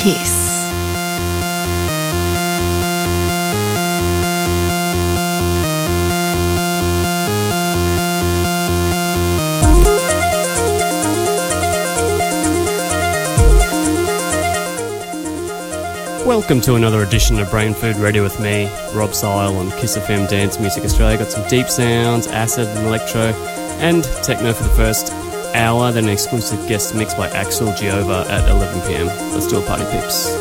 Kiss. Welcome to another edition of Brain Food Radio with me, Rob Zile on Kiss FM Dance Music Australia. Got some deep sounds, acid and electro, and techno for the first hour, then an exclusive guest mix by Axel Giova at 11pm. Let's do a party pips.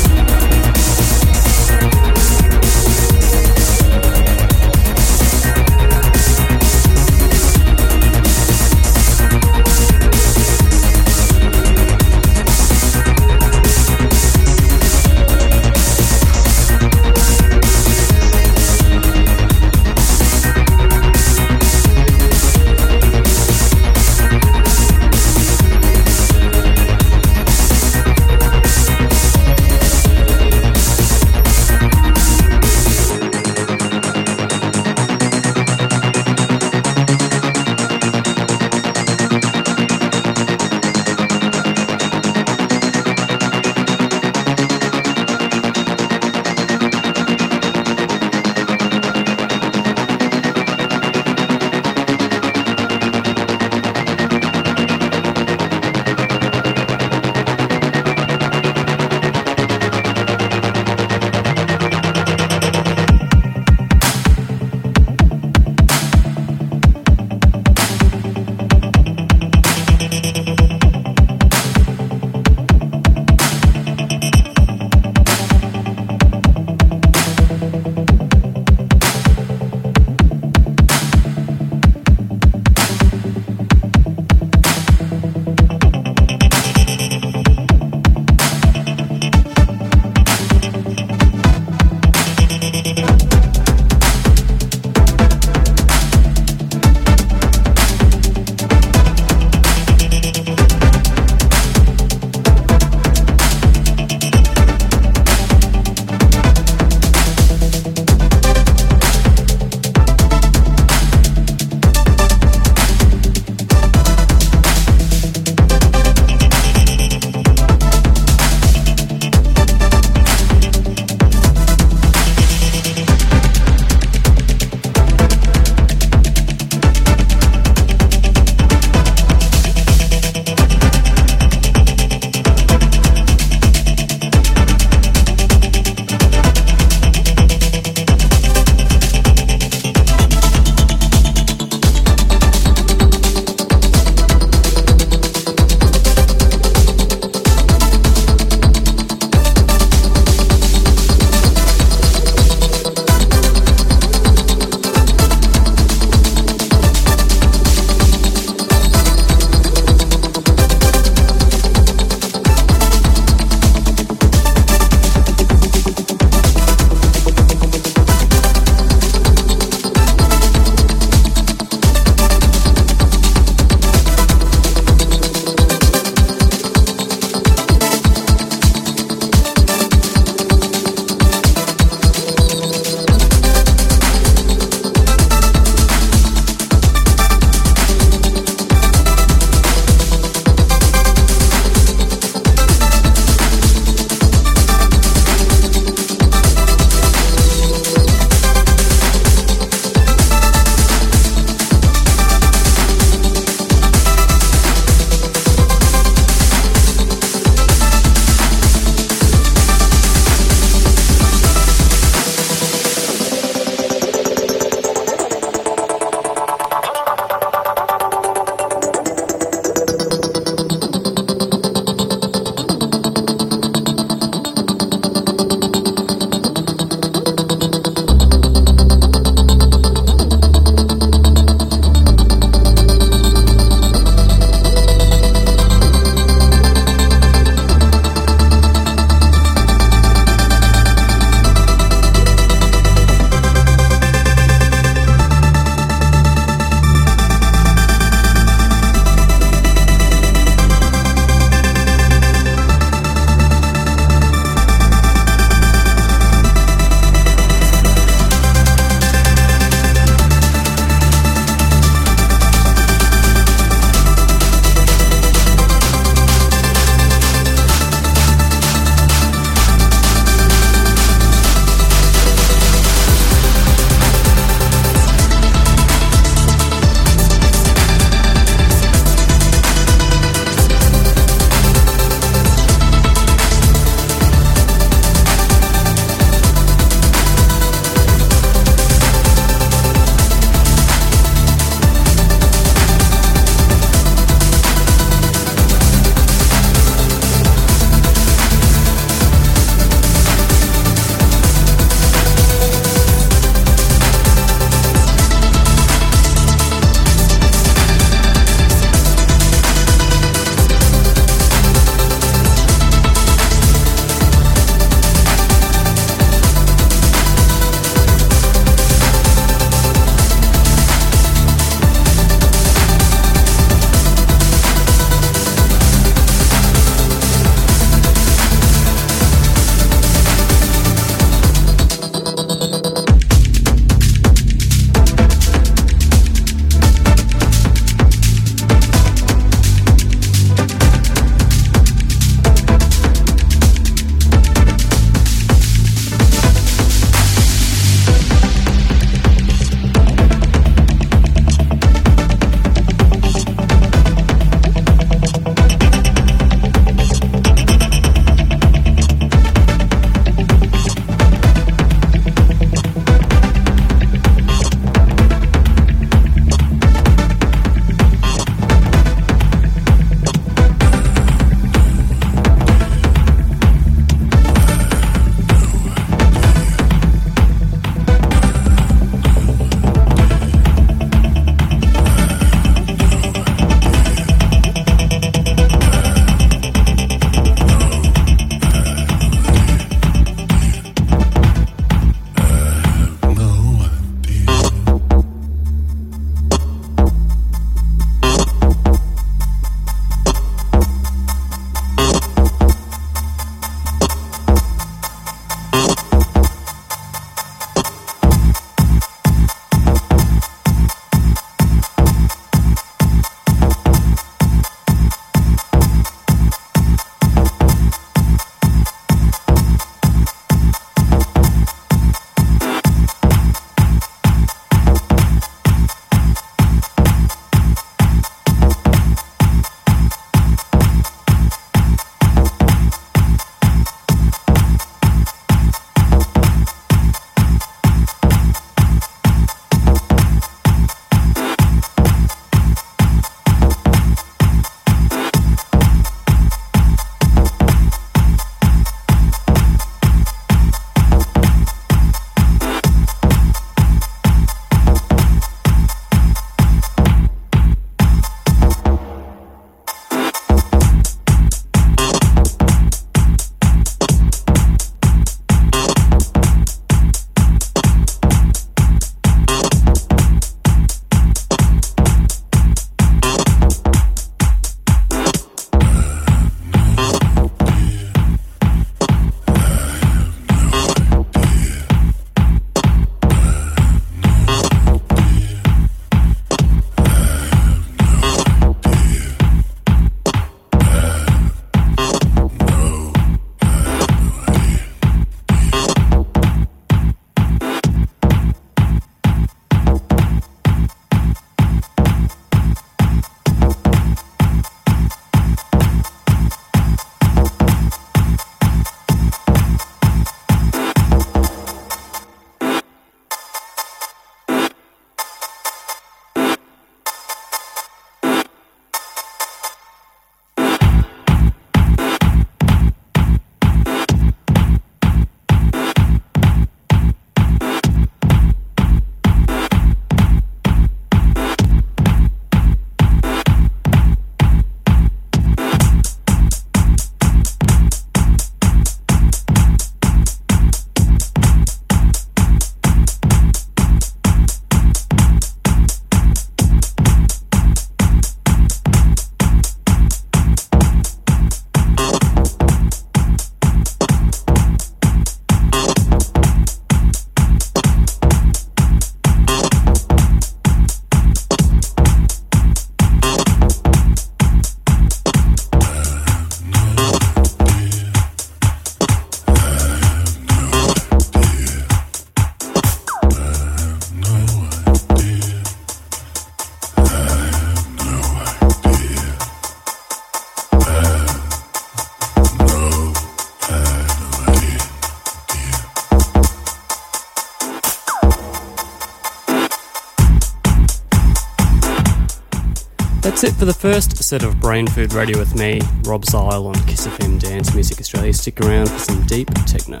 For the first set of Brain Food Radio with me, Rob Zile on Kiss FM Dance Music Australia. Stick around for some deep techno.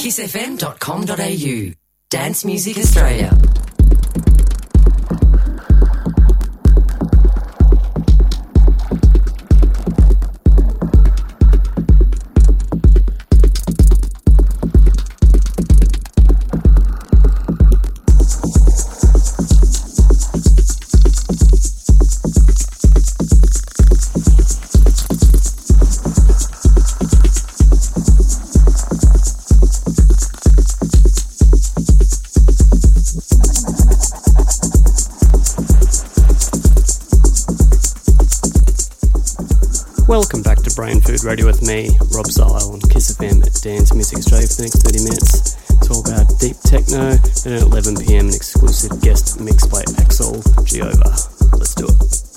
kissfm.com.au Dance Music Australia. Welcome back to Brain Food Radio with me, Rob Zile on Kiss FM at Dance Music Australia for the next 30 minutes. It's all about deep techno, then at 11pm an exclusive guest mix by Axel Giova. Let's do it.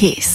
Kiss.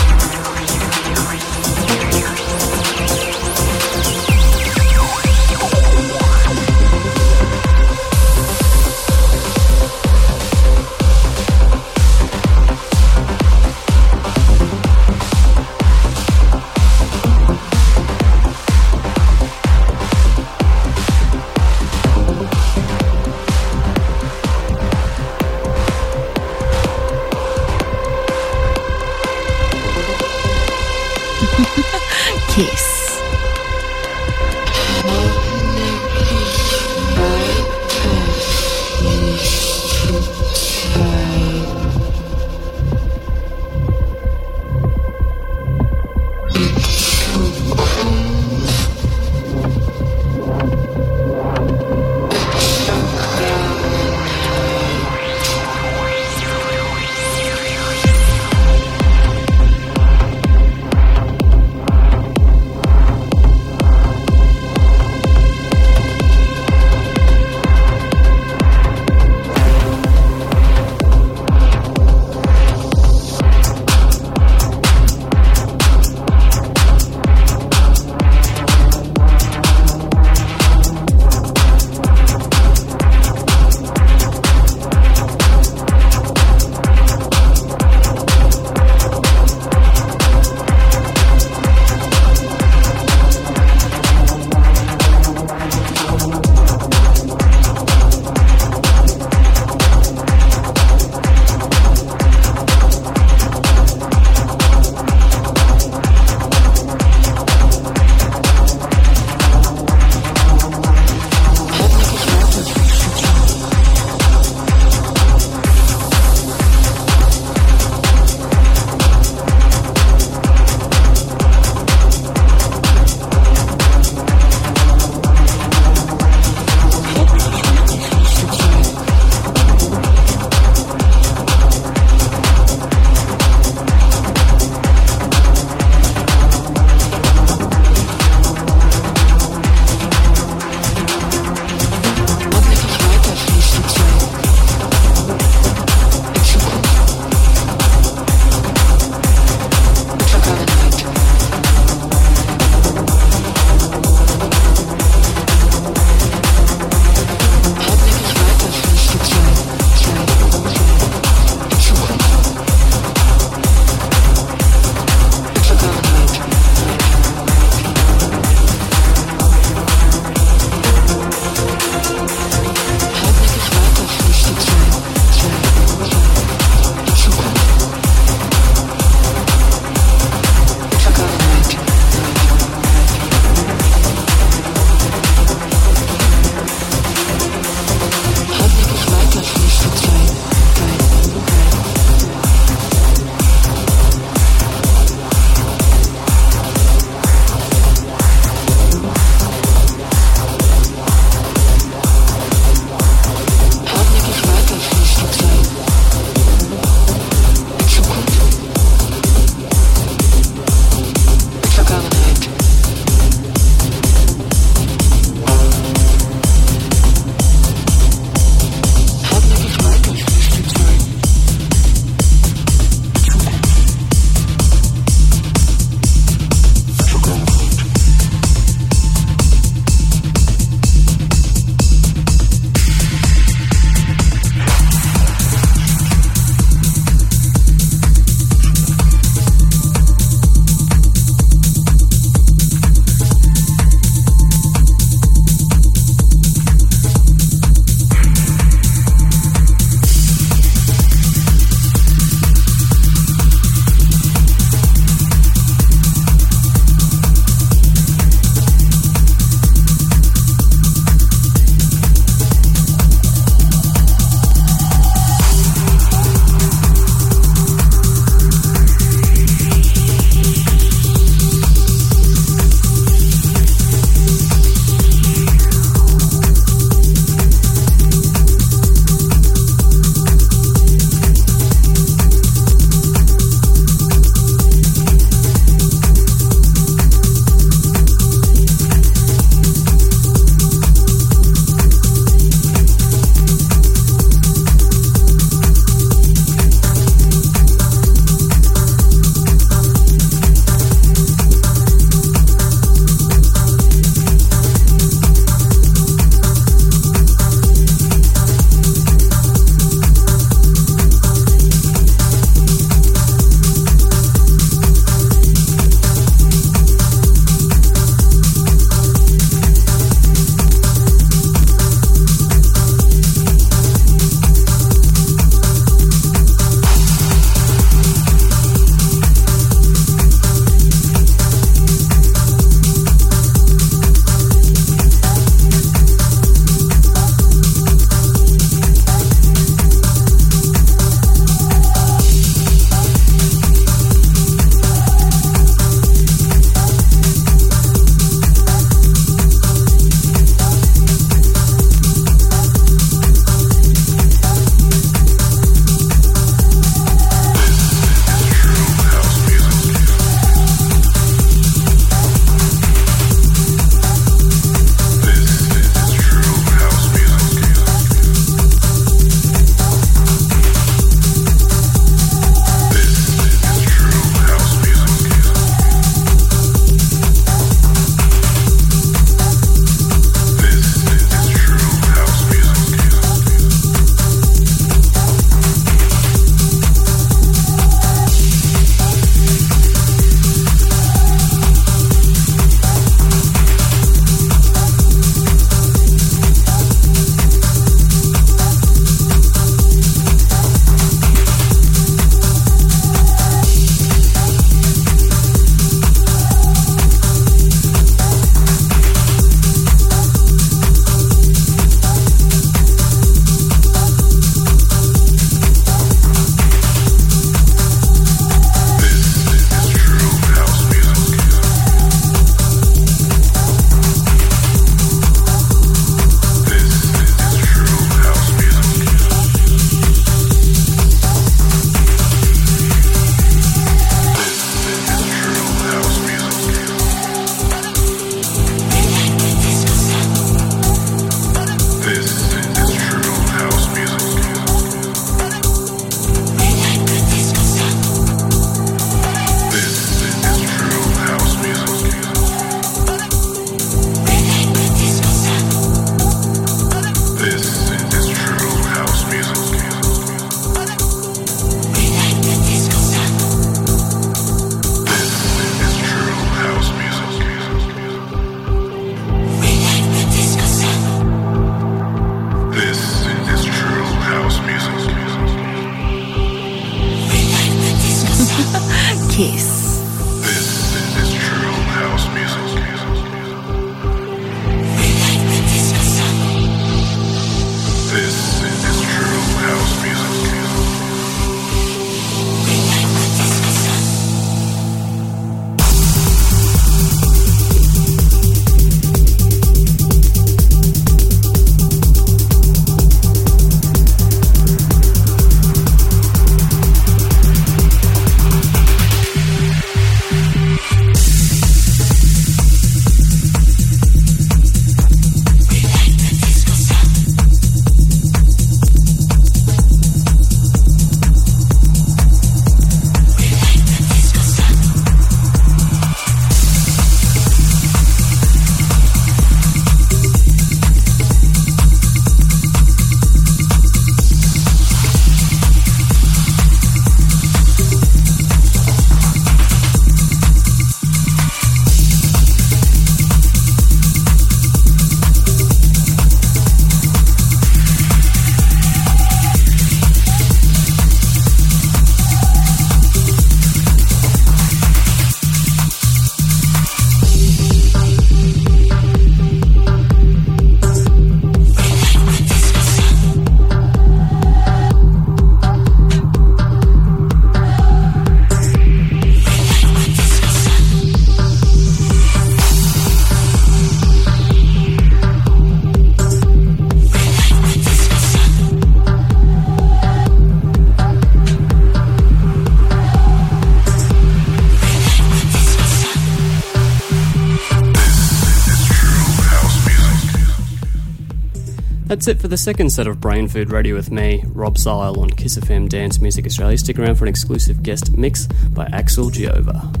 That's it for the second set of Brain Food Radio with me, Rob Zile on Kiss FM Dance Music Australia. Stick around for an exclusive guest mix by Axel Giova.